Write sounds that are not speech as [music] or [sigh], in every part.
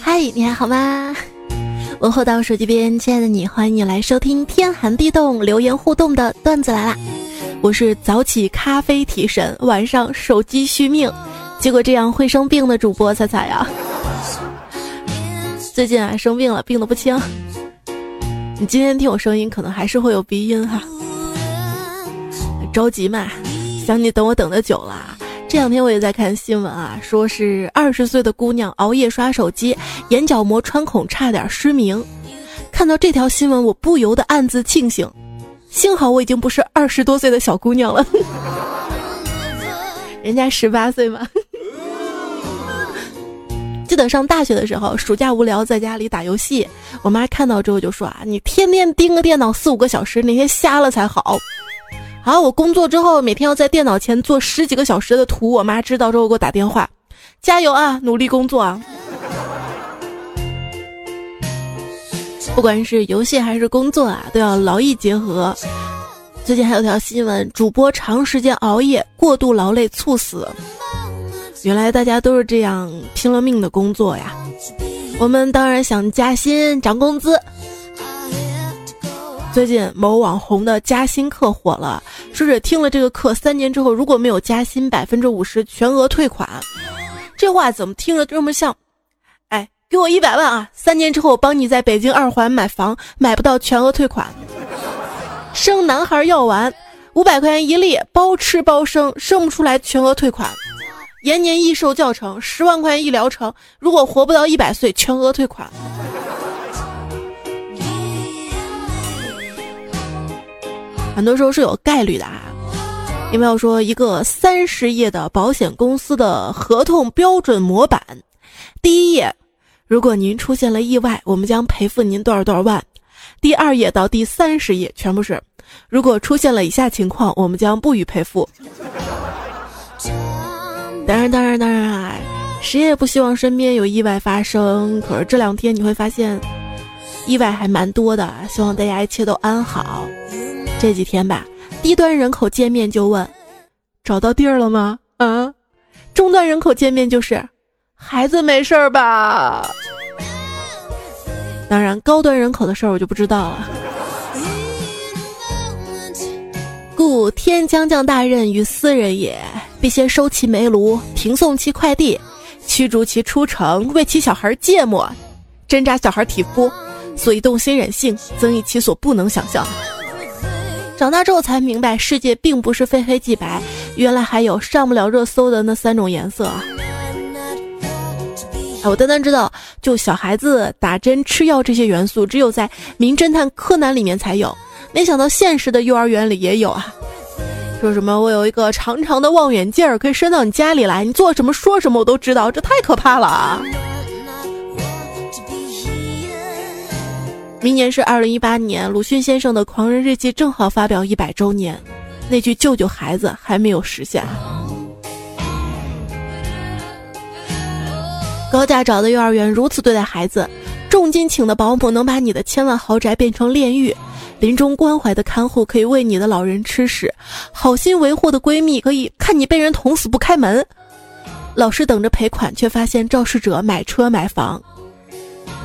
嗨，你还好吗？问候到手机边，亲爱的你，欢迎你来收听天寒地冻留言互动的段子来啦！我是早起咖啡提神，晚上手机续命，结果这样会生病的主播彩彩呀。最近啊生病了，病得不轻。你今天听我声音，可能还是会有鼻音哈。着急嘛，想你等我等的久了。这两天我也在看新闻啊，说是二十岁的姑娘熬夜刷手机，眼角膜穿孔差点失明。看到这条新闻，我不由得暗自庆幸，幸好我已经不是二十多岁的小姑娘了，[laughs] 人家十八岁嘛。记得上大学的时候，暑假无聊在家里打游戏，我妈看到之后就说啊，你天天盯个电脑四五个小时，哪天瞎了才好。好，我工作之后每天要在电脑前做十几个小时的图，我妈知道之后给我打电话，加油啊，努力工作啊！不管是游戏还是工作啊，都要劳逸结合。最近还有条新闻，主播长时间熬夜，过度劳累猝死。原来大家都是这样拼了命的工作呀。我们当然想加薪涨工资。最近某网红的加薪课火了，说是听了这个课，三年之后如果没有加薪，百分之五十全额退款。这话怎么听着这么像？哎，给我一百万啊！三年之后帮你在北京二环买房，买不到全额退款。生男孩药丸，五百块钱一粒，包吃包生，生不出来全额退款。延年益寿教程，十万块钱一疗程，如果活不到一百岁，全额退款。很多时候是有概率的啊，因为要说一个三十页的保险公司的合同标准模板？第一页，如果您出现了意外，我们将赔付您多少多少万。第二页到第三十页全部是，如果出现了以下情况，我们将不予赔付。当然，当然，当然啊，谁也不希望身边有意外发生。可是这两天你会发现，意外还蛮多的。希望大家一切都安好。这几天吧，低端人口见面就问：“找到地儿了吗？”啊，中端人口见面就是：“孩子没事儿吧？”当然，高端人口的事儿我就不知道了。故天将降大任于斯人也，必先收其煤炉，停送其快递，驱逐其出城，为其小孩芥末，针扎小孩体肤，所以动心忍性，增益其所不能想象。长大之后才明白，世界并不是非黑即白，原来还有上不了热搜的那三种颜色啊！哎，我单单知道，就小孩子打针、吃药这些元素，只有在《名侦探柯南》里面才有，没想到现实的幼儿园里也有啊！说什么我有一个长长的望远镜，可以伸到你家里来，你做什么说什么我都知道，这太可怕了啊！明年是二零一八年，鲁迅先生的《狂人日记》正好发表一百周年，那句“救救孩子”还没有实现。高价找的幼儿园如此对待孩子，重金请的保姆能把你的千万豪宅变成炼狱，临终关怀的看护可以喂你的老人吃屎，好心维护的闺蜜可以看你被人捅死不开门，老师等着赔款，却发现肇事者买车买房。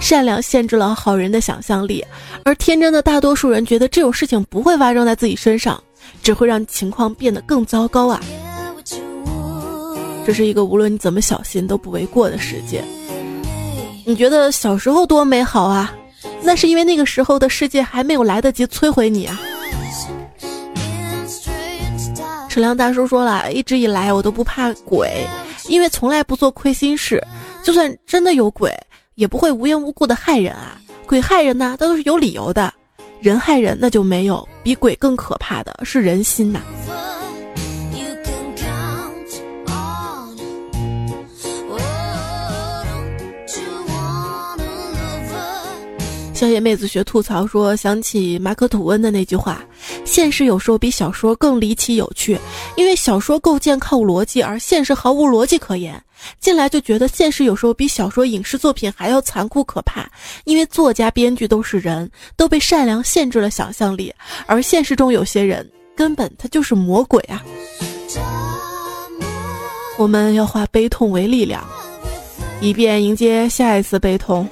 善良限制了好人的想象力，而天真的大多数人觉得这种事情不会发生在自己身上，只会让情况变得更糟糕啊！这是一个无论你怎么小心都不为过的世界。你觉得小时候多美好啊？那是因为那个时候的世界还没有来得及摧毁你啊！车辆大叔说了一直以来我都不怕鬼，因为从来不做亏心事，就算真的有鬼。也不会无缘无故的害人啊！鬼害人呢，都是有理由的；人害人，那就没有。比鬼更可怕的是人心呐。小野妹子学吐槽说：“想起马可吐温的那句话，现实有时候比小说更离奇有趣，因为小说构建靠逻辑，而现实毫无逻辑可言。进来就觉得现实有时候比小说影视作品还要残酷可怕，因为作家编剧都是人，都被善良限制了想象力，而现实中有些人根本他就是魔鬼啊。”我们要化悲痛为力量，以便迎接下一次悲痛。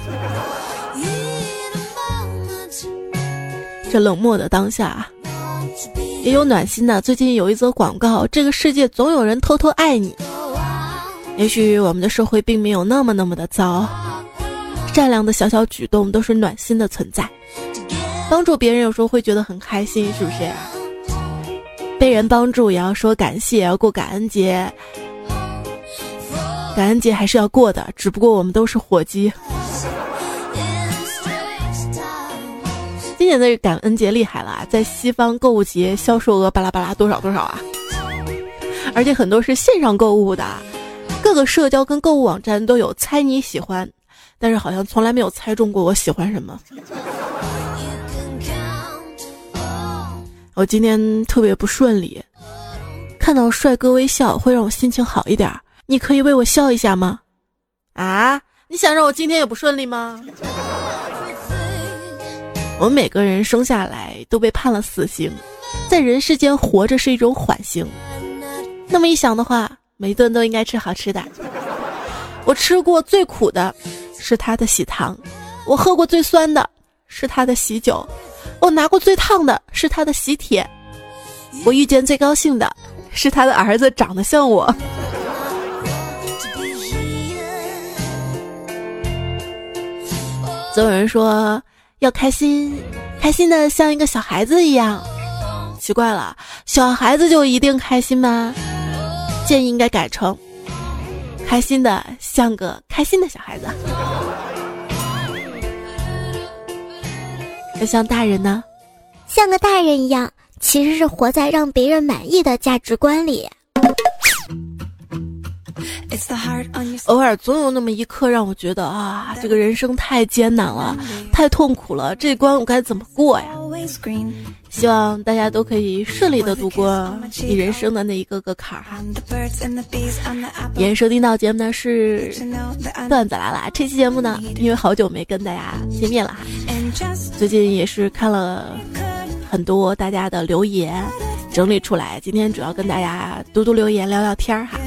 这冷漠的当下，也有暖心的。最近有一则广告：这个世界总有人偷偷爱你。也许我们的社会并没有那么那么的糟，善良的小小举动都是暖心的存在。帮助别人有时候会觉得很开心，是不是？被人帮助也要说感谢，要过感恩节。感恩节还是要过的，只不过我们都是火鸡。今年的感恩节厉害了，在西方购物节销售额巴拉巴拉多少多少啊，而且很多是线上购物的，各个社交跟购物网站都有猜你喜欢，但是好像从来没有猜中过我喜欢什么。我今天特别不顺利，看到帅哥微笑会让我心情好一点。你可以为我笑一下吗？啊，你想让我今天也不顺利吗？我们每个人生下来都被判了死刑，在人世间活着是一种缓刑。那么一想的话，每顿都应该吃好吃的。我吃过最苦的是他的喜糖，我喝过最酸的是他的喜酒。我拿过最烫的是他的喜帖，我遇见最高兴的是他的儿子长得像我。总有人说要开心，开心的像一个小孩子一样。奇怪了，小孩子就一定开心吗？建议应该改成开心的像个开心的小孩子。要像大人呢，像个大人一样，其实是活在让别人满意的价值观里。偶尔总有那么一刻，让我觉得啊，这个人生太艰难了，太痛苦了，这关我该怎么过呀？希望大家都可以顺利的度过你人生的那一个个坎儿。哈。今天收听到节目呢是段子来了，这期节目呢因为好久没跟大家见面了。哈，最近也是看了很多大家的留言，整理出来，今天主要跟大家读读留言，聊聊天儿哈。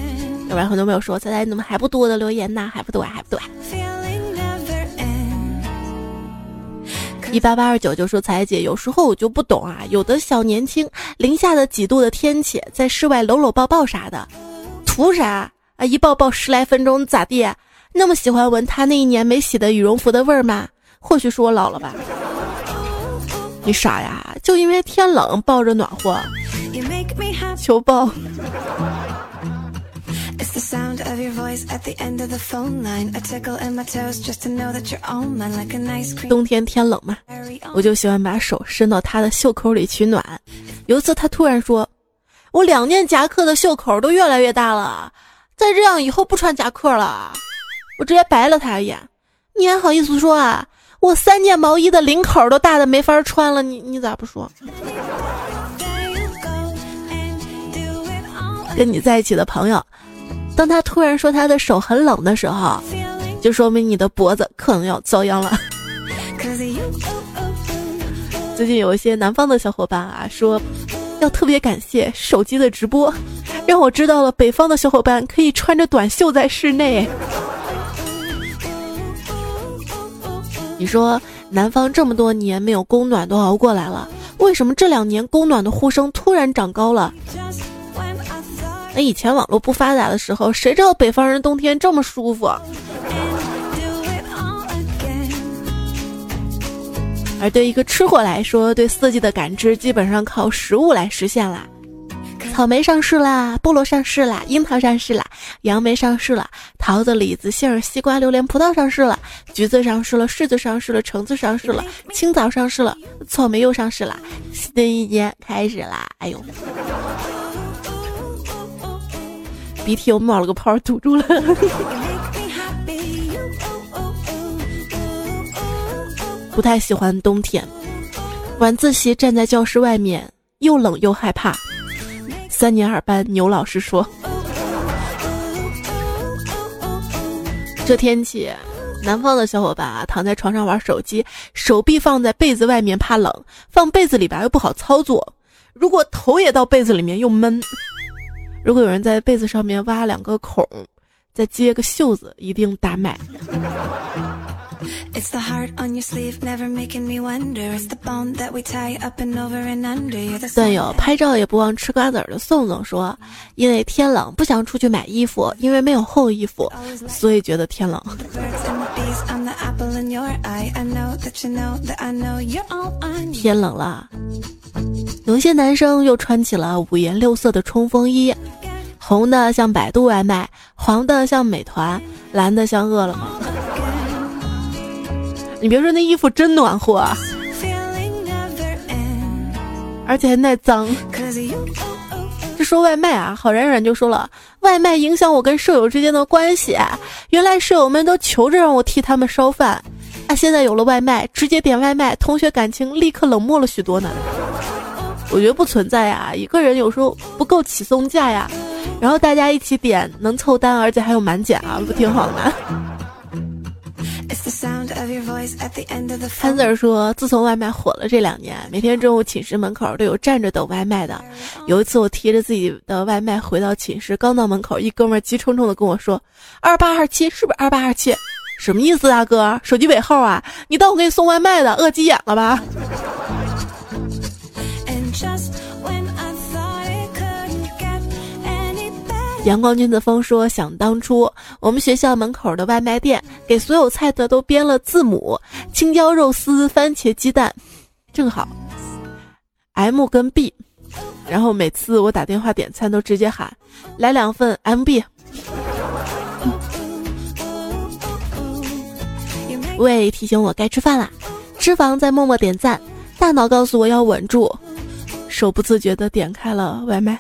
要不然很多朋友说：“猜猜你怎么还不读我的留言呢？还不读啊？还不读啊？”一八八二九就说：“彩姐，有时候我就不懂啊，有的小年轻，零下的几度的天气，在室外搂搂抱抱啥的，图啥啊？一抱抱十来分钟咋地？那么喜欢闻他那一年没洗的羽绒服的味儿吗？或许是我老了吧？你傻呀？就因为天冷抱着暖和，求抱。”冬天天冷嘛，我就喜欢把手伸到他的袖口里取暖。有一次他突然说：“我两件夹克的袖口都越来越大了，再这样以后不穿夹克了。”我直接白了他一眼：“你还好意思说啊？我三件毛衣的领口都大的没法穿了，你你咋不说？”跟你在一起的朋友。当他突然说他的手很冷的时候，就说明你的脖子可能要遭殃了。[laughs] 最近有一些南方的小伙伴啊说，要特别感谢手机的直播，让我知道了北方的小伙伴可以穿着短袖在室内。[laughs] 你说南方这么多年没有供暖都熬过来了，为什么这两年供暖的呼声突然长高了？那以前网络不发达的时候，谁知道北方人冬天这么舒服？而对一个吃货来说，对四季的感知基本上靠食物来实现啦。草莓上市啦，菠萝上市啦，樱桃上市啦，杨梅上市了，桃子、李子、杏儿、西瓜、榴莲、葡萄上市了，橘子上市了，柿子上市了，橙子上市了，青枣上市了，草莓又上市了，新的一年开始啦！哎呦。鼻涕又冒了个泡，堵住了。不太喜欢冬天，晚自习站在教室外面，又冷又害怕。三年二班牛老师说：“这天气，南方的小伙伴啊，躺在床上玩手机，手臂放在被子外面怕冷，放被子里边又不好操作。如果头也到被子里面又闷。”如果有人在被子上面挖两个孔，再接个袖子，一定大卖。段友拍照也不忘吃瓜子儿的宋总说：“因为天冷，不想出去买衣服，因为没有厚衣服，所以觉得天冷。”天冷了，有些男生又穿起了五颜六色的冲锋衣，红的像百度外卖，黄的像美团，蓝的像饿了么。你别说，那衣服真暖和，而且还耐脏。这说外卖啊，好冉冉就说了，外卖影响我跟舍友之间的关系。原来舍友们都求着让我替他们烧饭，啊，现在有了外卖，直接点外卖，同学感情立刻冷漠了许多呢。我觉得不存在呀，一个人有时候不够起送价呀，然后大家一起点能凑单，而且还有满减啊，不挺好的吗？[laughs] 潘 Sir 说：“自从外卖火了这两年，每天中午寝室门口都有站着等外卖的。有一次，我提着自己的外卖回到寝室，刚到门口，一哥们急冲冲的跟我说：‘二八二七，是不是二八二七？什么意思啊，哥？手机尾号啊？你当我给你送外卖的？饿急眼了吧？’”阳光君子风说：“想当初，我们学校门口的外卖店给所有菜的都编了字母，青椒肉丝、番茄鸡蛋，正好 M 跟 B。然后每次我打电话点餐都直接喊来两份 MB。喂，提醒我该吃饭啦！脂肪在默默点赞，大脑告诉我要稳住，手不自觉的点开了外卖。”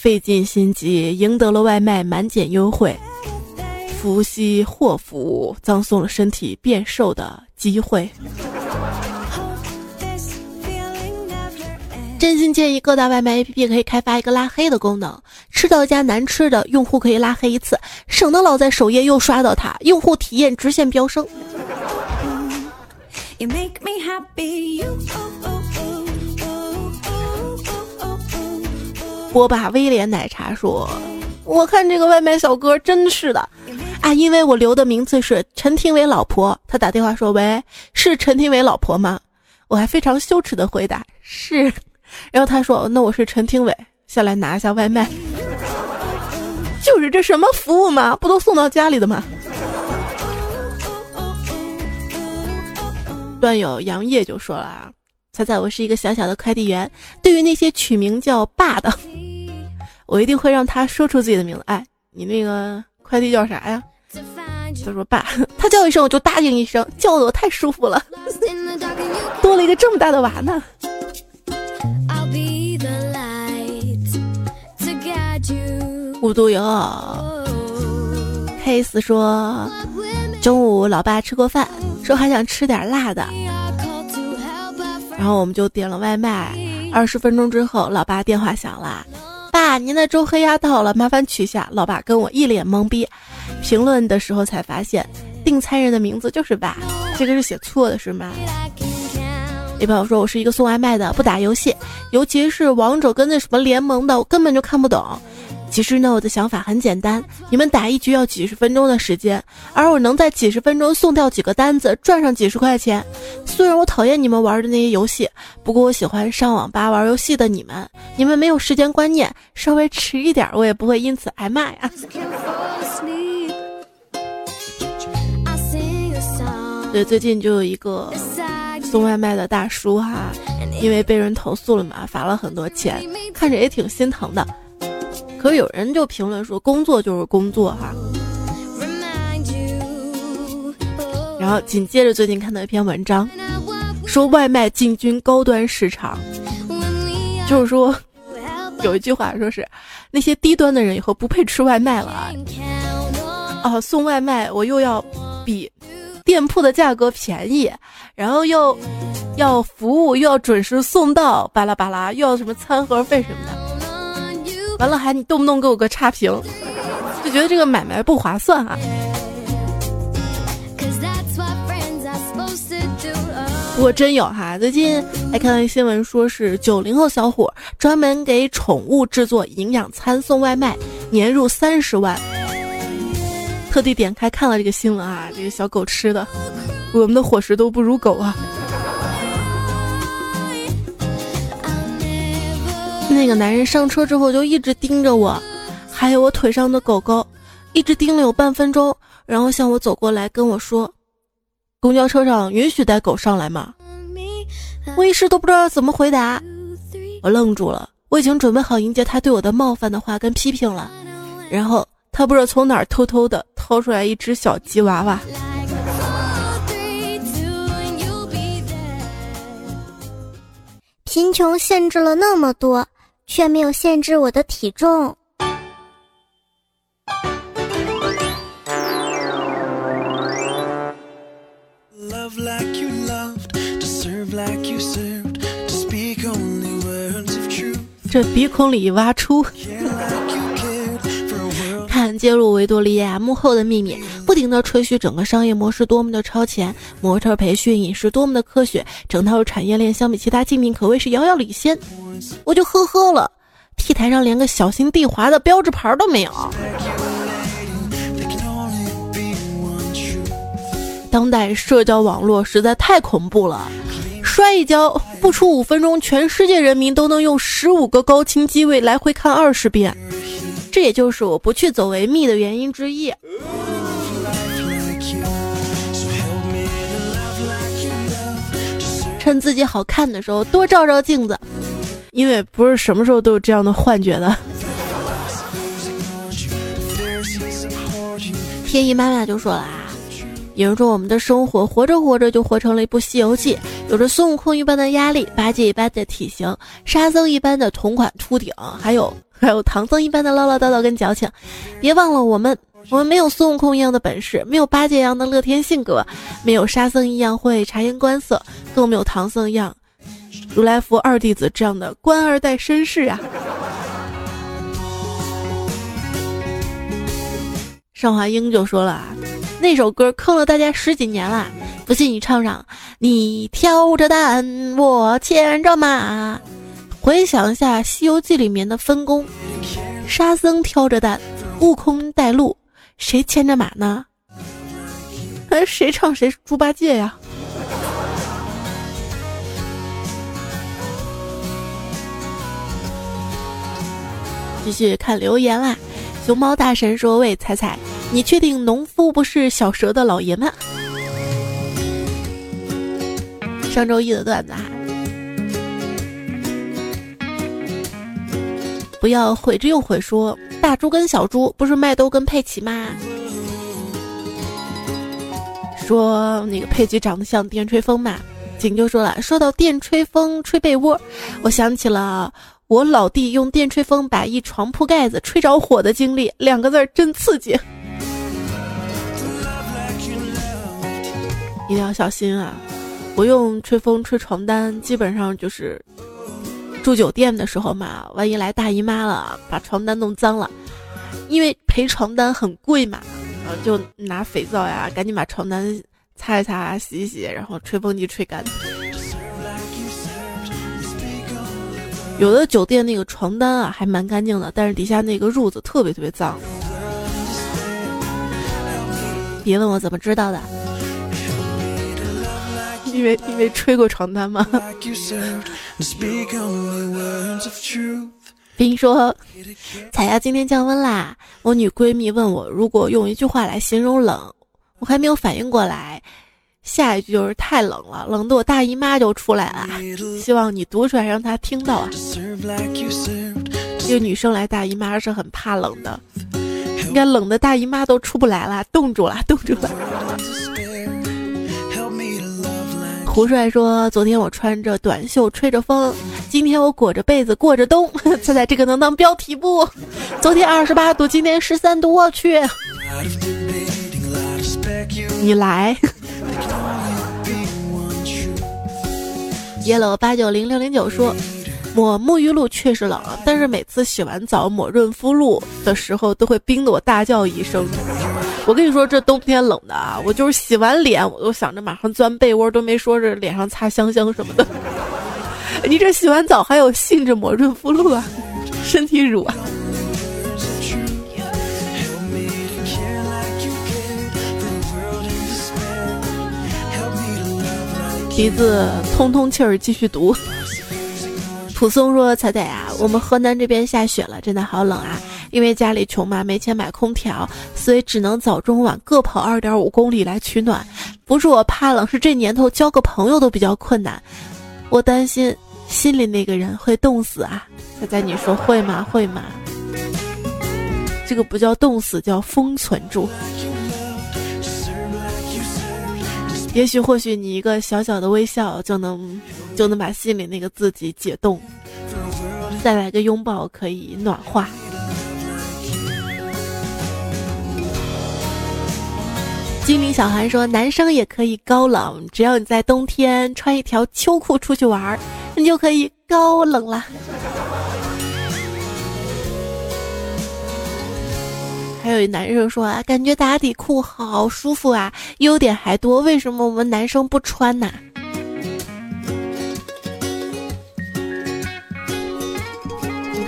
费尽心机赢得了外卖满减优惠，福兮祸福，葬送了身体变瘦的机会。真心建议各大外卖 APP 可以开发一个拉黑的功能，吃到一家难吃的，用户可以拉黑一次，省得老在首页又刷到它，用户体验直线飙升。You make me happy, you, oh, oh. 波霸威廉奶茶说：“我看这个外卖小哥真是的，啊，因为我留的名字是陈廷伟老婆。他打电话说：‘喂，是陈廷伟老婆吗？’我还非常羞耻的回答：‘是。’然后他说：‘那我是陈廷伟，下来拿一下外卖。’就是这什么服务嘛，不都送到家里的吗？”段友杨烨就说了啊。猜猜我是一个小小的快递员。对于那些取名叫“爸”的，[laughs] 我一定会让他说出自己的名字。哎，你那个快递叫啥呀？他说“爸”，他叫一声我就答应一声，叫的我太舒服了，多了一个这么大的娃呢。无独有偶，case 说中午老爸吃过饭，说还想吃点辣的。然后我们就点了外卖，二十分钟之后，老爸电话响了，爸，您的周黑鸭到了，麻烦取下。老爸跟我一脸懵逼，评论的时候才发现，订餐人的名字就是爸，这个是写错的是吗？一朋友说，我是一个送外卖的，不打游戏，尤其是王者跟那什么联盟的，我根本就看不懂。其实呢，我的想法很简单，你们打一局要几十分钟的时间，而我能在几十分钟送掉几个单子，赚上几十块钱。虽然我讨厌你们玩的那些游戏，不过我喜欢上网吧玩游戏的你们。你们没有时间观念，稍微迟一点，我也不会因此挨骂呀。对，最近就有一个送外卖的大叔哈，因为被人投诉了嘛，罚了很多钱，看着也挺心疼的。可有人就评论说，工作就是工作哈。然后紧接着最近看到一篇文章，说外卖进军高端市场，就是说有一句话说是那些低端的人以后不配吃外卖了啊。啊，送外卖我又要比店铺的价格便宜，然后又要服务又要准时送到，巴拉巴拉又要什么餐盒费什么的。完了，还你动不动给我个差评，就觉得这个买卖不划算啊！不过真有哈，最近还看到一新闻，说是九零后小伙专门给宠物制作营养餐送外卖，年入三十万。特地点开看了这个新闻啊，这个小狗吃的，我们的伙食都不如狗啊。那个男人上车之后就一直盯着我，还有我腿上的狗狗，一直盯了有半分钟，然后向我走过来跟我说：“公交车上允许带狗上来吗？”我一时都不知道怎么回答，我愣住了，我已经准备好迎接他对我的冒犯的话跟批评了，然后他不知道从哪偷偷的掏出来一只小吉娃娃。贫穷限制了那么多。却没有限制我的体重。[laughs] 这鼻孔里挖出。[laughs] 看揭露维多利亚幕后的秘密，不停的吹嘘整个商业模式多么的超前，模特培训饮食多么的科学，整套产业链相比其他竞品可谓是遥遥领先。我就呵呵了，T 台上连个小心地滑的标志牌都没有。当代社交网络实在太恐怖了，摔一跤不出五分钟，全世界人民都能用十五个高清机位来回看二十遍。这也就是我不去走维密的原因之一。趁自己好看的时候多照照镜子。因为不是什么时候都有这样的幻觉的。天意妈妈就说了啊，有人说我们的生活活着活着就活成了一部《西游记》，有着孙悟空一般的压力，八戒一般的体型，沙僧一般的同款秃顶，还有还有唐僧一般的唠唠叨叨跟矫情。别忘了我们，我们没有孙悟空一样的本事，没有八戒一样的乐天性格，没有沙僧一样会察言观色，更没有唐僧一样。如来佛二弟子这样的官二代绅士啊！尚华英就说了啊，那首歌坑了大家十几年了，不信你唱唱。你挑着担，我牵着马。回想一下《西游记》里面的分工：沙僧挑着担，悟空带路，谁牵着马呢？哎，谁唱谁猪八戒呀？继续看留言啦，熊猫大神说：“喂，彩彩，你确定农夫不是小蛇的老爷们？”上周一的段子哈，不要悔之又悔，说大猪跟小猪不是麦兜跟佩奇吗？说那个佩奇长得像电吹风嘛？景就说了，说到电吹风吹被窝，我想起了。我老弟用电吹风把一床铺盖子吹着火的经历，两个字儿真刺激。一定要小心啊！我用吹风吹床单，基本上就是住酒店的时候嘛，万一来大姨妈了，把床单弄脏了，因为赔床单很贵嘛，然后就拿肥皂呀，赶紧把床单擦一擦、洗一洗，然后吹风机吹干。有的酒店那个床单啊还蛮干净的，但是底下那个褥子特别特别脏。别问我怎么知道的，[laughs] 因为因为吹过床单吗？冰说：“彩霞今天降温啦，我女闺蜜问我，如果用一句话来形容冷，我还没有反应过来。”下一句就是太冷了，冷得我大姨妈就出来了。希望你读出来让她听到啊。这个女生来大姨妈是很怕冷的，应该冷的大姨妈都出不来了，冻住了，冻住了。胡帅说：“昨天我穿着短袖吹着风，今天我裹着被子过着冬。[laughs] 猜猜这个能当标题不？昨天二十八度，今天十三度，我去。你来。” yellow 八九零六零九说，抹沐浴露确实冷，但是每次洗完澡抹润肤露的时候，都会冰得我大叫一声。我跟你说，这冬天冷的啊，我就是洗完脸，我都想着马上钻被窝，都没说是脸上擦香香什么的。[laughs] 你这洗完澡还有兴致抹润肤露啊，身体乳啊。鼻子通通气儿，继续读。普松说：“彩彩啊，我们河南这边下雪了，真的好冷啊！因为家里穷嘛，没钱买空调，所以只能早中晚各跑二点五公里来取暖。不是我怕冷，是这年头交个朋友都比较困难。我担心心里那个人会冻死啊！彩彩，你说会吗？会吗？这个不叫冻死，叫封存住。”也许或许你一个小小的微笑就能就能把心里那个自己解冻，再来个拥抱可以暖化。精灵小韩说：“男生也可以高冷，只要你在冬天穿一条秋裤出去玩，你就可以高冷了。”还有一男生说啊，感觉打底裤好舒服啊，优点还多，为什么我们男生不穿呢？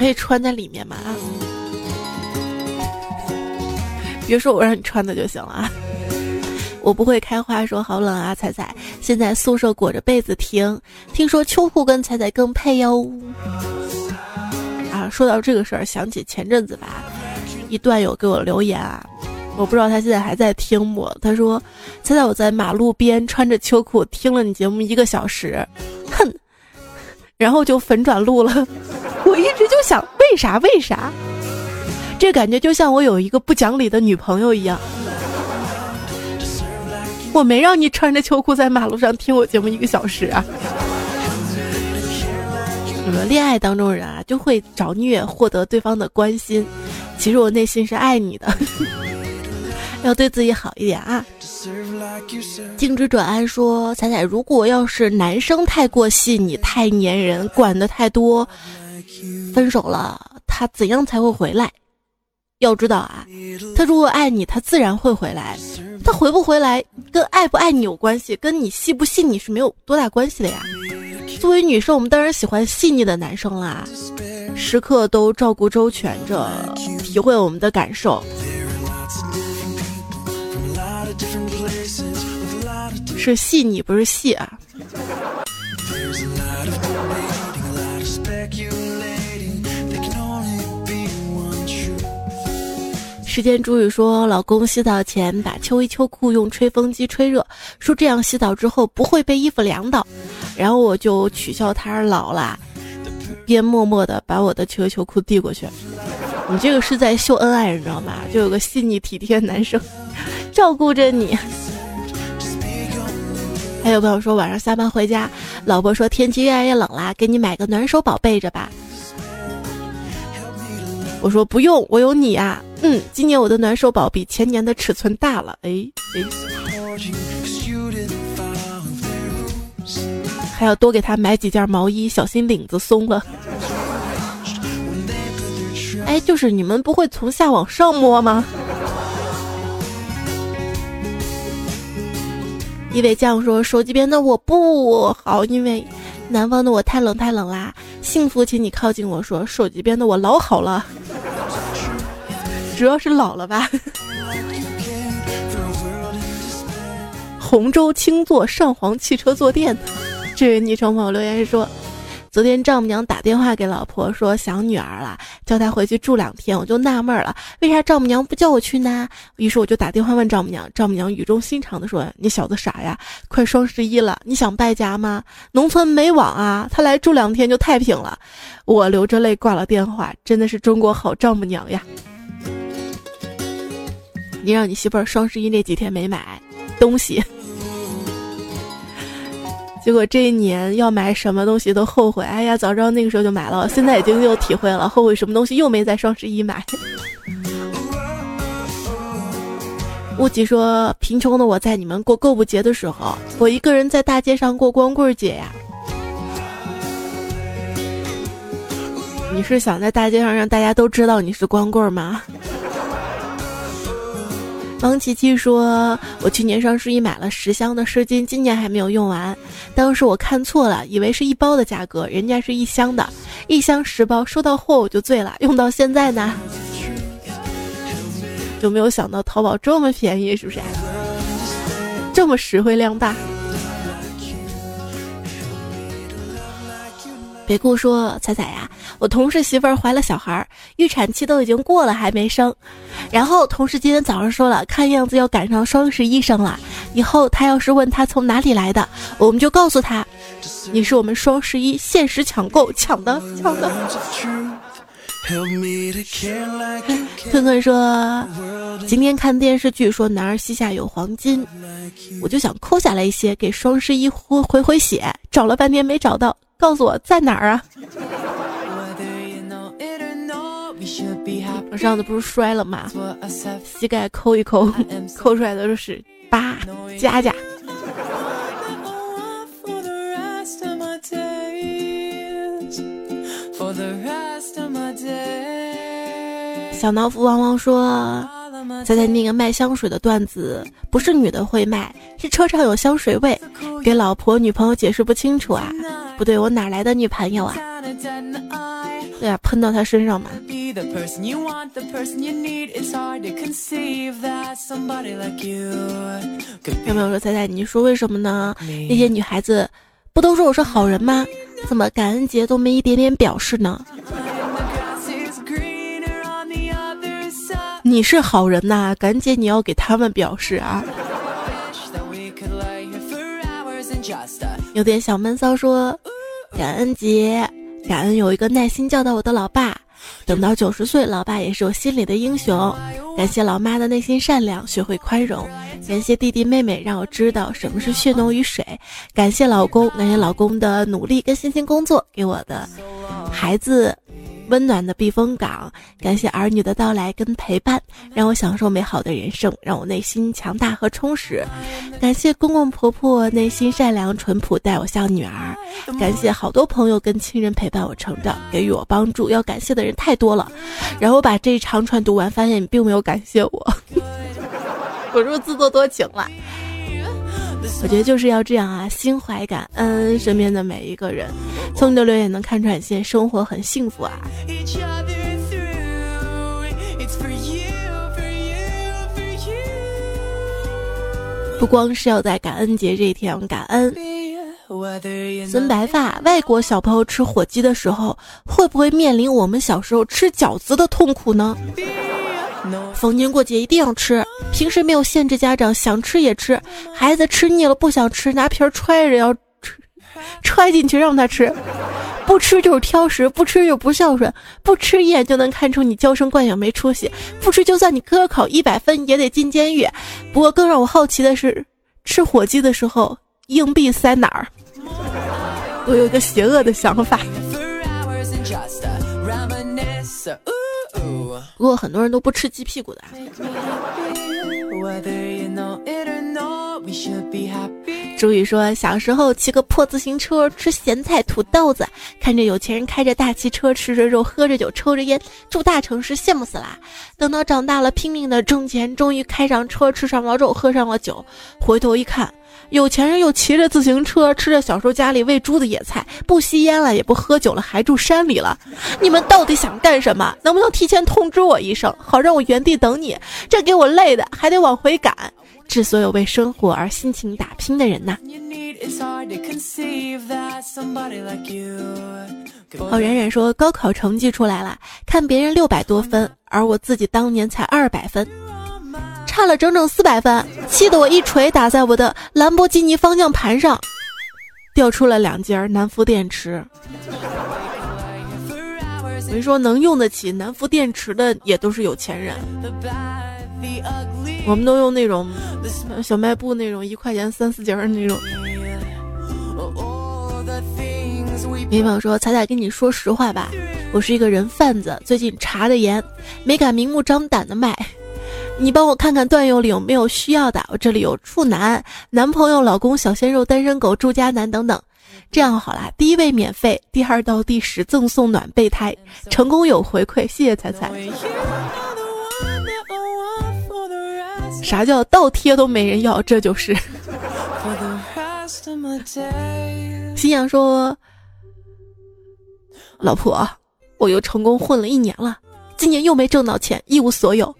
可以穿在里面嘛，别说我让你穿的就行了啊。[laughs] 我不会开花，说好冷啊，彩彩。现在宿舍裹着被子听，听说秋裤跟彩彩更配哟。啊，说到这个事儿，想起前阵子吧。一段友给我留言啊，我不知道他现在还在听不？他说：“彩彩我在马路边穿着秋裤听了你节目一个小时，哼，然后就粉转路了。[laughs] 我一直就想，为啥？为啥？这感觉就像我有一个不讲理的女朋友一样。我没让你穿着秋裤在马路上听我节目一个小时啊。你们恋爱当中人啊，就会找虐获得对方的关心。”其实我内心是爱你的，[laughs] 要对自己好一点啊。静止转安说：“彩彩，如果要是男生太过细腻、太粘人、管的太多，分手了，他怎样才会回来？要知道啊，他如果爱你，他自然会回来。他回不回来，跟爱不爱你有关系，跟你细不细腻是没有多大关系的呀。作为女生，我们当然喜欢细腻的男生啦。”时刻都照顾周全着，体会我们的感受。是细腻，不是细啊。时间煮雨说，老公洗澡前把秋衣秋裤用吹风机吹热，说这样洗澡之后不会被衣服凉到，然后我就取笑他老了。边默默的把我的秋衣秋裤递过去，你这个是在秀恩爱，你知道吗？就有个细腻体贴男生 [laughs] 照顾着你。还有朋友说晚上下班回家，老婆说天气越来越冷啦，给你买个暖手宝备着吧。我说不用，我有你啊。嗯，今年我的暖手宝比前年的尺寸大了。哎哎。还要多给他买几件毛衣，小心领子松了。哎，就是你们不会从下往上摸吗？一位酱说：“手机边的我不好，因为南方的我太冷太冷啦。幸福，请你靠近我说，手机边的我老好了，主要是老了吧。[laughs] ”洪州青座上皇汽车坐垫。这位昵称朋友留言说：“昨天丈母娘打电话给老婆说想女儿了，叫她回去住两天。我就纳闷了，为啥丈母娘不叫我去呢？于是我就打电话问丈母娘，丈母娘语重心长的说：‘你小子傻呀，快双十一了，你想败家吗？农村没网啊，他来住两天就太平了。’我流着泪挂了电话，真的是中国好丈母娘呀！你让你媳妇儿双十一那几天没买东西。”结果这一年要买什么东西都后悔，哎呀，早知道那个时候就买了。现在已经又体会了，后悔什么东西又没在双十一买。[laughs] 乌吉说：“贫穷的我在你们过购物节的时候，我一个人在大街上过光棍节呀。”你是想在大街上让大家都知道你是光棍吗？王琪琪说：“我去年双十一买了十箱的湿巾，今年还没有用完。当时我看错了，以为是一包的价格，人家是一箱的，一箱十包。收到货我就醉了，用到现在呢，就没有想到淘宝这么便宜，是不是？这么实惠量大。”别跟我说，彩彩呀，我同事媳妇儿怀了小孩，预产期都已经过了还没生。然后同事今天早上说了，看样子要赶上双十一生了。以后他要是问他从哪里来的，我们就告诉他，你是我们双十一限时抢购抢的抢的。坤坤 [laughs] 说，今天看电视剧说男儿膝下有黄金，我就想抠下来一些给双十一回回回血，找了半天没找到。告诉我在哪儿啊？我上次不是摔了吗？膝盖抠一抠，[laughs] 抠出来的都是疤、痂痂。小脑斧汪汪说。猜猜那个卖香水的段子，不是女的会卖，是车上有香水味，给老婆女朋友解释不清楚啊？不对，我哪来的女朋友啊？对呀，喷到她身上嘛。有没有说猜猜？你说为什么呢？那些女孩子不都说我是好人吗？怎么感恩节都没一点点表示呢？你是好人呐，赶紧你要给他们表示啊。有点小闷骚说，感恩节，感恩有一个耐心教导我的老爸，等到九十岁，老爸也是我心里的英雄。感谢老妈的内心善良，学会宽容。感谢弟弟妹妹，让我知道什么是血浓于水。感谢老公，感谢老公的努力跟辛勤工作，给我的孩子。温暖的避风港，感谢儿女的到来跟陪伴，让我享受美好的人生，让我内心强大和充实。感谢公公婆婆内心善良淳朴，待我像女儿。感谢好多朋友跟亲人陪伴我成长，给予我帮助。要感谢的人太多了。然后把这一长串读完，发现你并没有感谢我，[laughs] 我是不是自作多情了？我觉得就是要这样啊，心怀感恩身边的每一个人。从你的留言能看出来，现在生活很幸福啊。不光是要在感恩节这一天感恩。孙白发，外国小朋友吃火鸡的时候，会不会面临我们小时候吃饺子的痛苦呢？逢年过节一定要吃，平时没有限制，家长想吃也吃。孩子吃腻了不想吃，拿皮儿揣着要吃，揣进去让他吃。不吃就是挑食，不吃就不孝顺，不吃一眼就能看出你娇生惯养没出息。不吃就算你科考一百分也得进监狱。不过更让我好奇的是，吃火鸡的时候硬币塞哪儿？我有个邪恶的想法。不过很多人都不吃鸡屁股的。朱宇说，小时候骑个破自行车，吃咸菜土豆子，看着有钱人开着大汽车，吃着肉，喝着酒，抽着烟，住大城市，羡慕死啦。等到长大了，拼命的挣钱，终于开上车，吃上了肉，喝上了酒，回头一看。有钱人又骑着自行车，吃着小时候家里喂猪的野菜，不吸烟了，也不喝酒了，还住山里了。你们到底想干什么？能不能提前通知我一声，好让我原地等你？这给我累的，还得往回赶。致所有为生活而辛勤打拼的人呐。哦冉冉说，高考成绩出来了，看别人六百多分，而我自己当年才二百分。差了整整四百分，气得我一锤打在我的兰博基尼方向盘上，掉出了两节南孚电池。我跟你说，能用得起南孚电池的也都是有钱人。我们都用那种小卖部那种一块钱三四节儿那种。朋友说：“彩彩跟你说实话吧，我是一个人贩子，最近查的严，没敢明目张胆的卖。”你帮我看看段友里有没有需要的，我这里有处男、男朋友、老公、小鲜肉、单身狗、住家男等等。这样好啦，第一位免费，第二到第十赠送暖备胎，成功有回馈，谢谢彩彩。啥叫倒贴都没人要？这就是。新娘说：“老婆，我又成功混了一年了，今年又没挣到钱，一无所有。”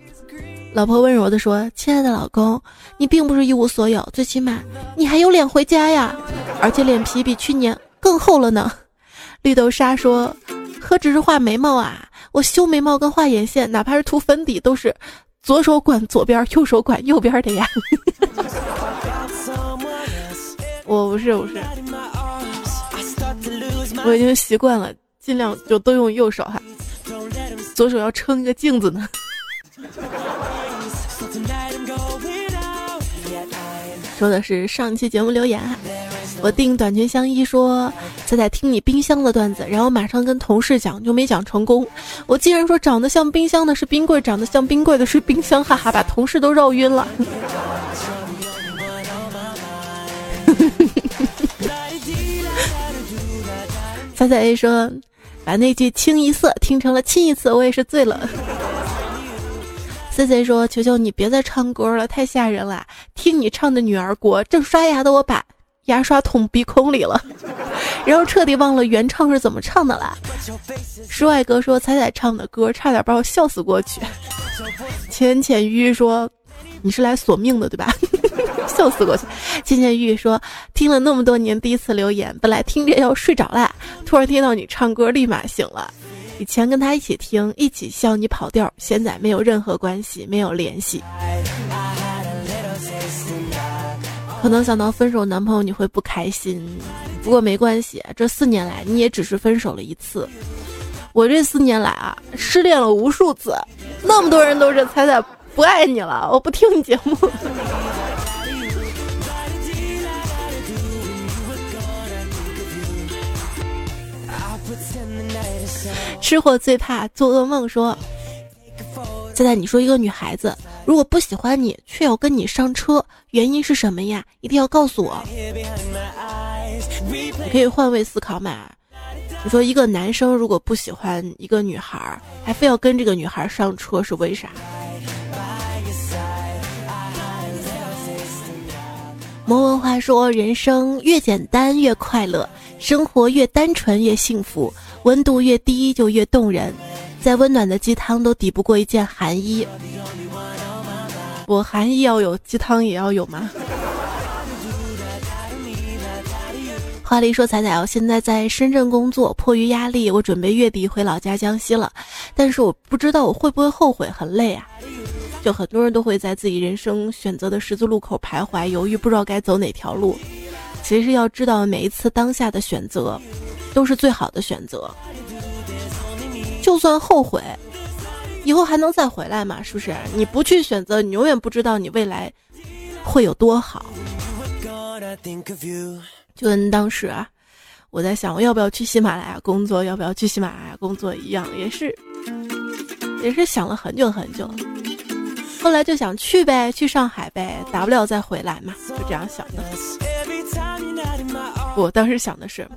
老婆温柔地说：“亲爱的老公，你并不是一无所有，最起码你还有脸回家呀，而且脸皮比去年更厚了呢。”绿豆沙说：“何止是画眉毛啊，我修眉毛跟画眼线，哪怕是涂粉底，都是左手管左边，右手管右边的呀。[laughs] ”我不是，不是，我已经习惯了，尽量就都用右手哈，左手要撑一个镜子呢。[laughs] 说的是上期节目留言，我订短裙相依说在在听你冰箱的段子，然后马上跟同事讲，就没讲成功。我竟然说长得像冰箱的是冰柜，长得像冰柜的是冰箱，哈哈，[laughs] 把同事都绕晕了。[laughs] 彩彩 A 说把那句清一色听成了亲一次，我也是醉了。C C 说：“求求你别再唱歌了，太吓人了！听你唱的《女儿国》，正刷牙的我把牙刷捅鼻孔里了，[laughs] 然后彻底忘了原唱是怎么唱的了。”室外哥说：“彩彩唱的歌，差点把我笑死过去。”浅浅玉说：“你是来索命的对吧？” [laughs] 笑死过去。浅浅玉说：“听了那么多年，第一次留言，本来听着要睡着了，突然听到你唱歌，立马醒了。”以前跟他一起听，一起笑你跑调，现在没有任何关系，没有联系。可能想到分手男朋友你会不开心，不过没关系，这四年来你也只是分手了一次。我这四年来啊，失恋了无数次，那么多人都是彩彩不爱你了，我不听你节目。吃货最怕做噩梦。说，现在你说一个女孩子如果不喜欢你，却要跟你上车，原因是什么呀？一定要告诉我。你可以换位思考嘛？你说一个男生如果不喜欢一个女孩，还非要跟这个女孩上车，是为啥？魔文化说，人生越简单越快乐，生活越单纯越幸福。温度越低就越动人，再温暖的鸡汤都抵不过一件寒衣。我寒衣要有，鸡汤也要有吗？华丽说：“彩彩，我现在在深圳工作，迫于压力，我准备月底回老家江西了。但是我不知道我会不会后悔，很累啊。就很多人都会在自己人生选择的十字路口徘徊犹豫，不知道该走哪条路。其实要知道，每一次当下的选择。”都是最好的选择，就算后悔，以后还能再回来嘛？是不是？你不去选择，你永远不知道你未来会有多好。就跟当时啊，我在想我要不要去喜马拉雅工作，要不要去喜马拉雅工作一样，也是，也是想了很久很久。后来就想去呗，去上海呗，大不了再回来嘛，就这样想的。我当时想的是，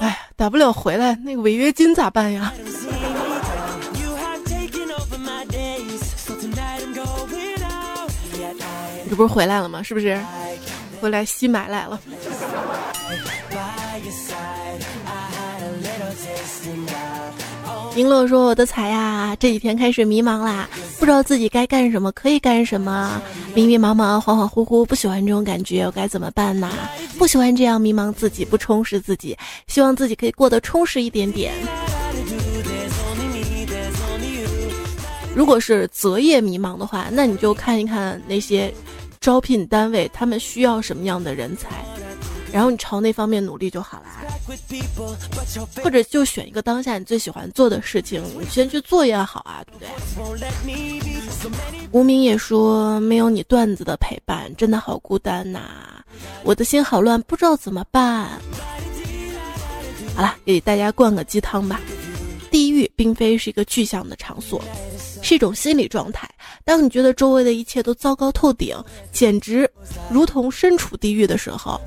哎，大不了回来，那个违约金咋办呀？这不是回来了吗？是不是？回来吸买来了。银乐说：“我的彩呀，这几天开始迷茫啦，不知道自己该干什么，可以干什么，迷迷茫茫，恍恍惚惚，不喜欢这种感觉，我该怎么办呢？不喜欢这样迷茫自己，不充实自己，希望自己可以过得充实一点点。如果是择业迷茫的话，那你就看一看那些招聘单位，他们需要什么样的人才。”然后你朝那方面努力就好了，或者就选一个当下你最喜欢做的事情，你先去做也好啊，对不对？无名也说没有你段子的陪伴，真的好孤单呐，我的心好乱，不知道怎么办。好了，给大家灌个鸡汤吧。地狱并非是一个具象的场所，是一种心理状态。当你觉得周围的一切都糟糕透顶，简直如同身处地狱的时候，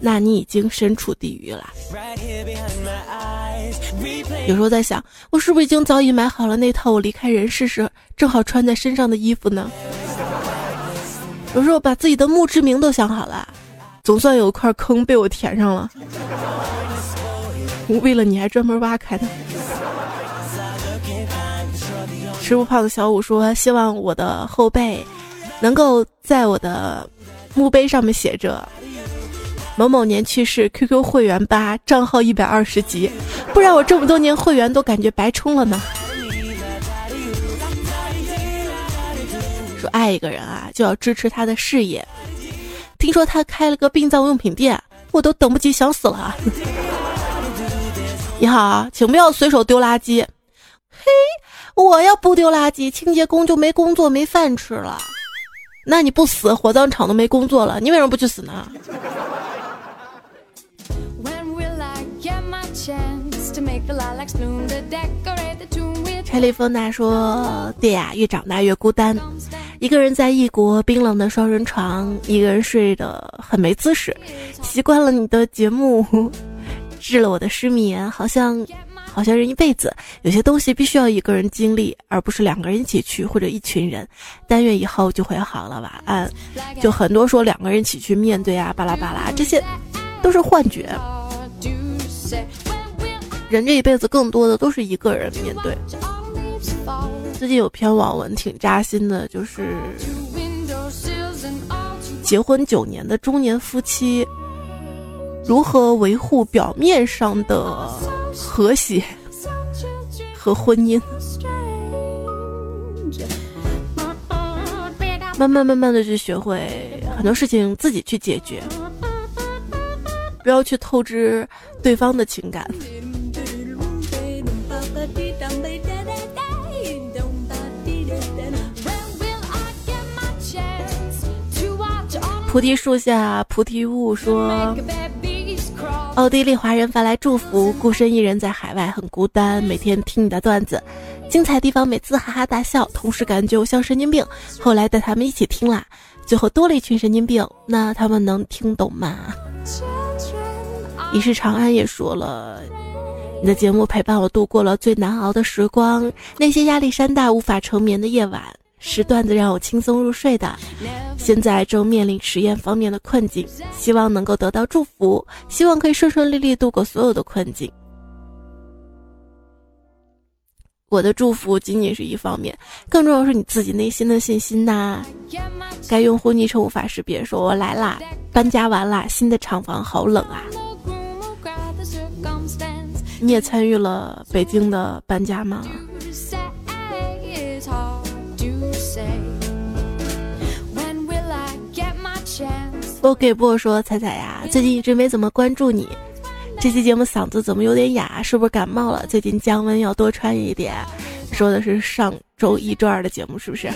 那你已经身处地狱了。有时候在想，我是不是已经早已买好了那套我离开人世时正好穿在身上的衣服呢？有时候把自己的墓志铭都想好了，总算有块坑被我填上了。为了你还专门挖开的。吃不胖的小五说：“希望我的后辈能够在我的墓碑上面写着某某年去世，QQ 会员八，账号一百二十级，不然我这么多年会员都感觉白充了呢。”说爱一个人啊，就要支持他的事业。听说他开了个殡葬用品店，我都等不及想死了。[laughs] 你好，请不要随手丢垃圾。嘿，我要不丢垃圾，清洁工就没工作没饭吃了。那你不死，火葬场都没工作了，你为什么不去死呢？柴丽芬娜说：“对呀，越长大越孤单。一个人在异国冰冷的双人床，一个人睡得很没姿势。习惯了你的节目，治了我的失眠。好像，好像人一辈子有些东西必须要一个人经历，而不是两个人一起去或者一群人。但愿以后就会好了。晚安。就很多说两个人一起去面对啊，巴拉巴拉，这些都是幻觉。”人这一辈子更多的都是一个人面对。最近有篇网文挺扎心的，就是结婚九年的中年夫妻如何维护表面上的和谐和婚姻，慢慢慢慢的去学会很多事情自己去解决，不要去透支对方的情感。菩提树下，菩提悟说：“奥地利华人发来祝福，孤身一人在海外很孤单，每天听你的段子，精彩地方每次哈哈大笑，同时感觉我像神经病。后来带他们一起听啦，最后多了一群神经病，那他们能听懂吗？”一是长安也说了：“你的节目陪伴我度过了最难熬的时光，那些压力山大无法成眠的夜晚。”是段子让我轻松入睡的，现在正面临实验方面的困境，希望能够得到祝福，希望可以顺顺利利度过所有的困境。我的祝福仅仅是一方面，更重要是你自己内心的信心呐。该用户昵称无法识别，说我来啦，搬家完啦，新的厂房好冷啊。你也参与了北京的搬家吗？我给波说：“彩彩呀，最近一直没怎么关注你，这期节目嗓子怎么有点哑？是不是感冒了？最近降温要多穿一点。”说的是上周一、周二的节目，是不是？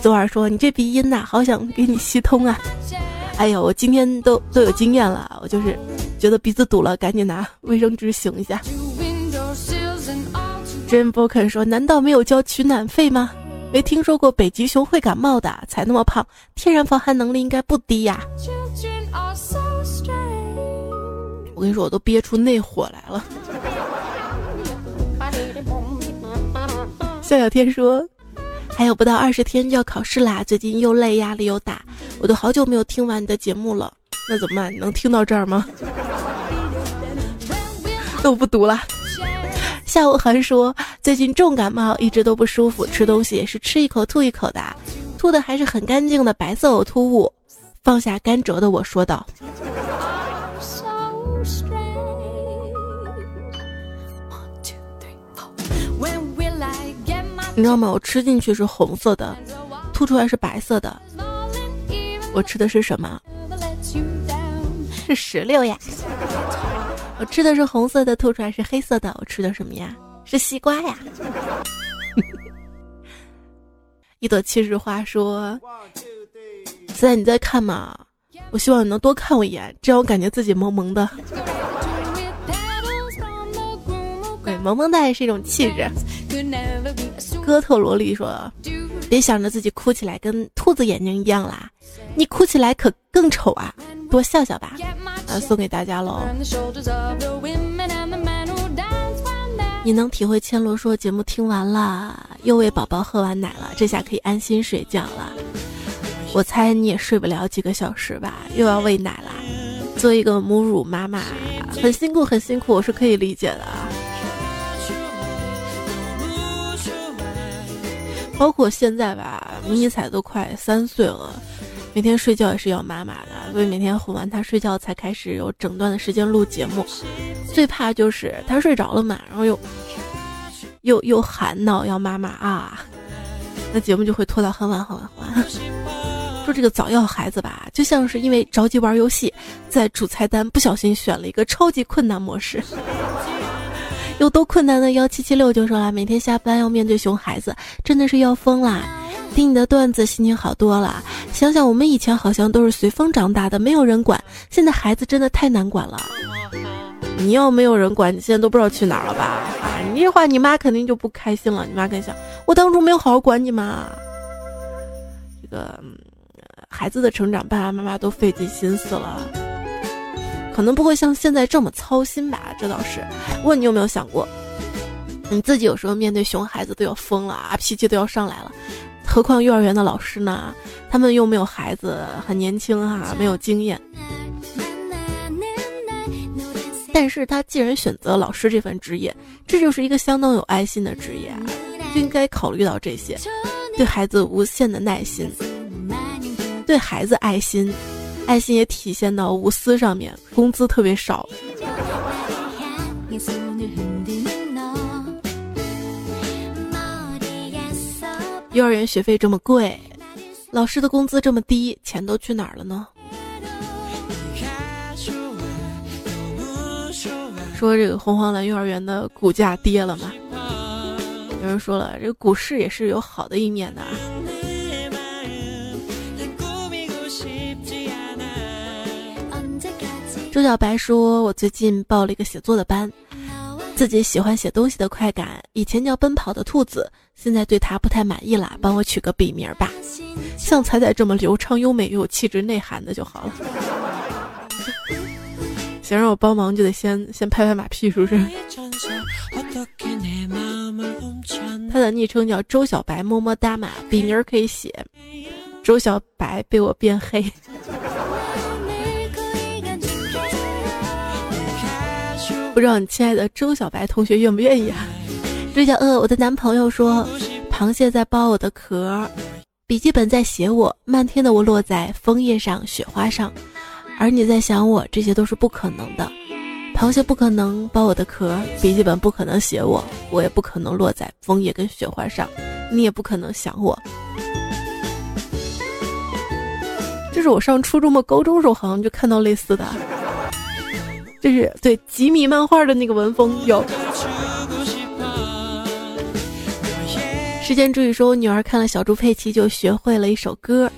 昨晚说你这鼻音呐，好想给你吸通啊！哎呦，我今天都都有经验了，我就是觉得鼻子堵了，赶紧拿卫生纸擤一下。真不肯说，难道没有交取暖费吗？没听说过北极熊会感冒的，才那么胖，天然防寒能力应该不低呀。我跟你说，我都憋出内火来了。笑小天说，还有不到二十天就要考试啦，最近又累，压力又大，我都好久没有听完你的节目了。那怎么办？你能听到这儿吗？[laughs] 那我不读了。下午还说最近重感冒，一直都不舒服，吃东西也是吃一口吐一口的，吐的还是很干净的白色呕吐物。放下甘蔗的我说道：“你知道吗？我吃进去是红色的，吐出来是白色的。我吃的是什么？是石榴呀。”吃的是红色的，吐出来是黑色的。我吃的什么呀？是西瓜呀。一朵七日花说：“现在你在看吗？我希望你能多看我一眼，这样我感觉自己萌萌的。对，萌萌哒也是一种气质。”哥特萝莉说：“别想着自己哭起来跟兔子眼睛一样啦，你哭起来可更丑啊！多笑笑吧。”啊，送给大家喽！你能体会千罗说节目听完了，又喂宝宝喝完奶了，这下可以安心睡觉了。我猜你也睡不了几个小时吧，又要喂奶啦。做一个母乳妈妈很辛苦，很辛苦，我是可以理解的。包括现在吧，迷彩都快三岁了，每天睡觉也是要妈妈的，所以每天哄完他睡觉才开始有整段的时间录节目。最怕就是他睡着了嘛，然后又又又喊闹要妈妈啊，那节目就会拖到很晚很晚很晚。说这个早要孩子吧，就像是因为着急玩游戏，在主菜单不小心选了一个超级困难模式。有多困难的？幺七七六就说了，每天下班要面对熊孩子，真的是要疯啦！听你的段子，心情好多了。想想我们以前好像都是随风长大的，没有人管。现在孩子真的太难管了。你要没有人管，你现在都不知道去哪儿了吧？啊，你这话你妈肯定就不开心了。你妈肯定想，我当初没有好好管你嘛。这个孩子的成长，爸爸妈妈都费尽心思了。可能不会像现在这么操心吧，这倒是。问你有没有想过，你自己有时候面对熊孩子都要疯了啊，脾气都要上来了，何况幼儿园的老师呢？他们又没有孩子，很年轻哈，没有经验。但是他既然选择老师这份职业，这就是一个相当有爱心的职业啊，就应该考虑到这些，对孩子无限的耐心，对孩子爱心。爱心也体现到无私上面，工资特别少。幼儿园学费这么贵，老师的工资这么低，钱都去哪儿了呢？说这个红黄蓝幼儿园的股价跌了吗？有人说了，这个股市也是有好的一面的。周小白说：“我最近报了一个写作的班，自己喜欢写东西的快感，以前叫奔跑的兔子，现在对他不太满意了，帮我取个笔名吧，像彩彩这么流畅、优美又有气质、内涵的就好了。想让我帮忙，就得先先拍拍马屁，是不是？”他的昵称叫周小白，么么哒嘛，笔名可以写周小白被我变黑。不知道你亲爱的周小白同学愿不愿意啊？追小鳄，我的男朋友说，螃蟹在剥我的壳，笔记本在写我，漫天的我落在枫叶上、雪花上，而你在想我，这些都是不可能的。螃蟹不可能剥我的壳，笔记本不可能写我，我也不可能落在枫叶跟雪花上，你也不可能想我。这是我上初中嘛，高中时候好像就看到类似的。就是对吉米漫画的那个文风有。时间注意说，我女儿看了小猪佩奇就学会了一首歌，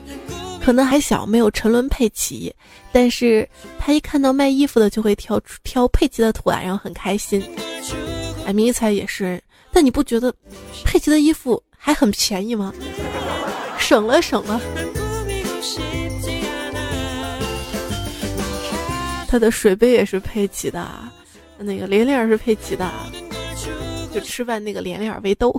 可能还小，没有沉沦佩奇，但是她一看到卖衣服的就会挑挑佩奇的图案，然后很开心。哎，迷彩也是，但你不觉得佩奇的衣服还很便宜吗？省了省了。他的水杯也是佩奇的，那个连链是佩奇的，就吃饭那个连脸围兜。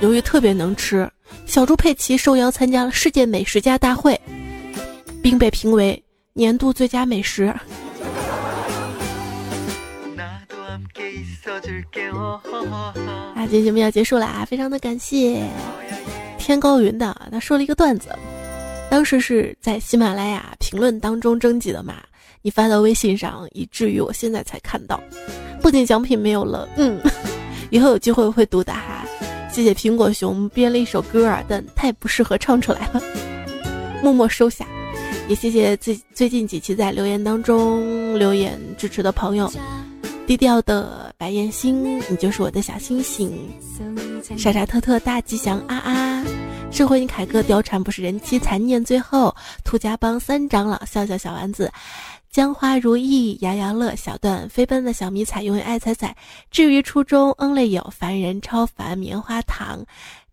由于特别能吃，小猪佩奇受邀参加了世界美食家大会，并被评为年度最佳美食。啊，今天节目要结束了啊，非常的感谢。天高云的，他说了一个段子，当时是在喜马拉雅评论当中征集的嘛，你发到微信上，以至于我现在才看到。不仅奖品没有了，嗯，[laughs] 以后有机会会读的哈。谢谢苹果熊编了一首歌儿，但太不适合唱出来了，默默收下。也谢谢最最近几期在留言当中留言支持的朋友。低调的白岩星，你就是我的小星星。傻傻特特大吉祥啊啊！社会你凯哥貂蝉不是人妻残念最后。兔家帮三长老笑笑小丸子，江花如意摇摇乐小段飞奔的小迷彩永远爱彩彩。至于初中恩泪有凡人超凡棉花糖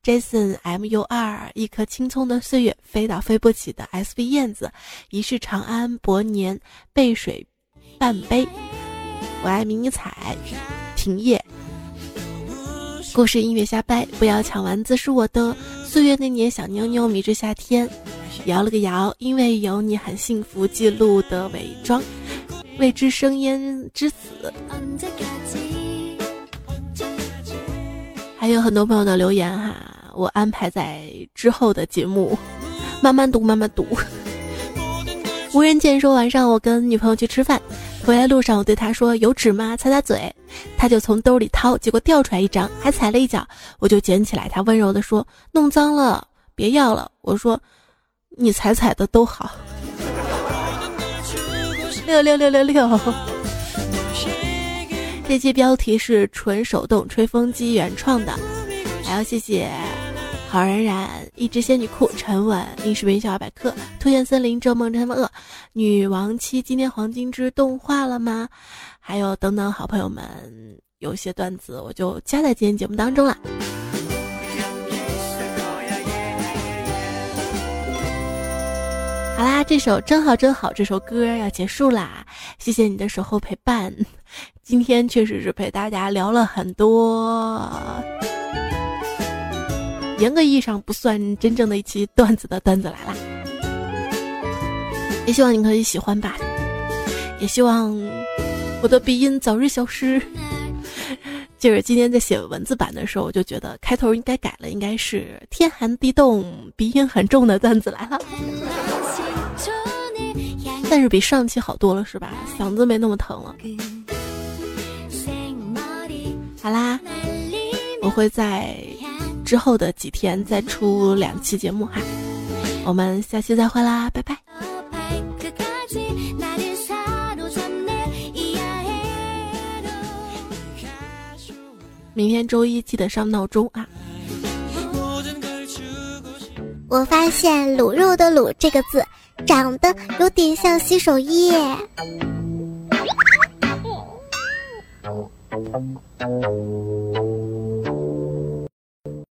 ，Jason M U 二一颗青葱的岁月飞到飞不起的 S V 燕子，一世长安薄年背水半杯。我爱迷你彩，停业。故事音乐瞎掰，不要抢丸子是我的。岁月那年，小妞妞迷之夏天，摇了个摇，因为有你很幸福。记录的伪装，未知生烟之死。还有很多朋友的留言哈，我安排在之后的节目，慢慢读，慢慢读。[laughs] 无人见说晚上我跟女朋友去吃饭，回来路上我对他说有纸吗？擦擦嘴，他就从兜里掏，结果掉出来一张，还踩了一脚，我就捡起来，他温柔的说弄脏了别要了。我说你踩踩的都好。六六六六六，这期标题是纯手动吹风机原创的，还要谢谢。好冉冉，一只仙女裤，沉稳，历史名笑话百科，突现森林，咒梦真他妈恶，女王七，今天黄金之动画了吗？还有等等，好朋友们，有些段子我就加在今天节目当中了。好啦，这首真好真好，这首歌要结束啦，谢谢你的守候陪伴，今天确实是陪大家聊了很多。严格意义上不算真正的一期段子的段子来啦，也希望你可以喜欢吧，也希望我的鼻音早日消失。就是今天在写文字版的时候，我就觉得开头应该改了，应该是天寒地冻，鼻音很重的段子来了。但是比上期好多了，是吧？嗓子没那么疼了。好啦，我会在。之后的几天再出两期节目哈，我们下期再会啦，拜拜。明天周一记得上闹钟啊。我发现“卤肉”的“卤”这个字长得有点像洗手液。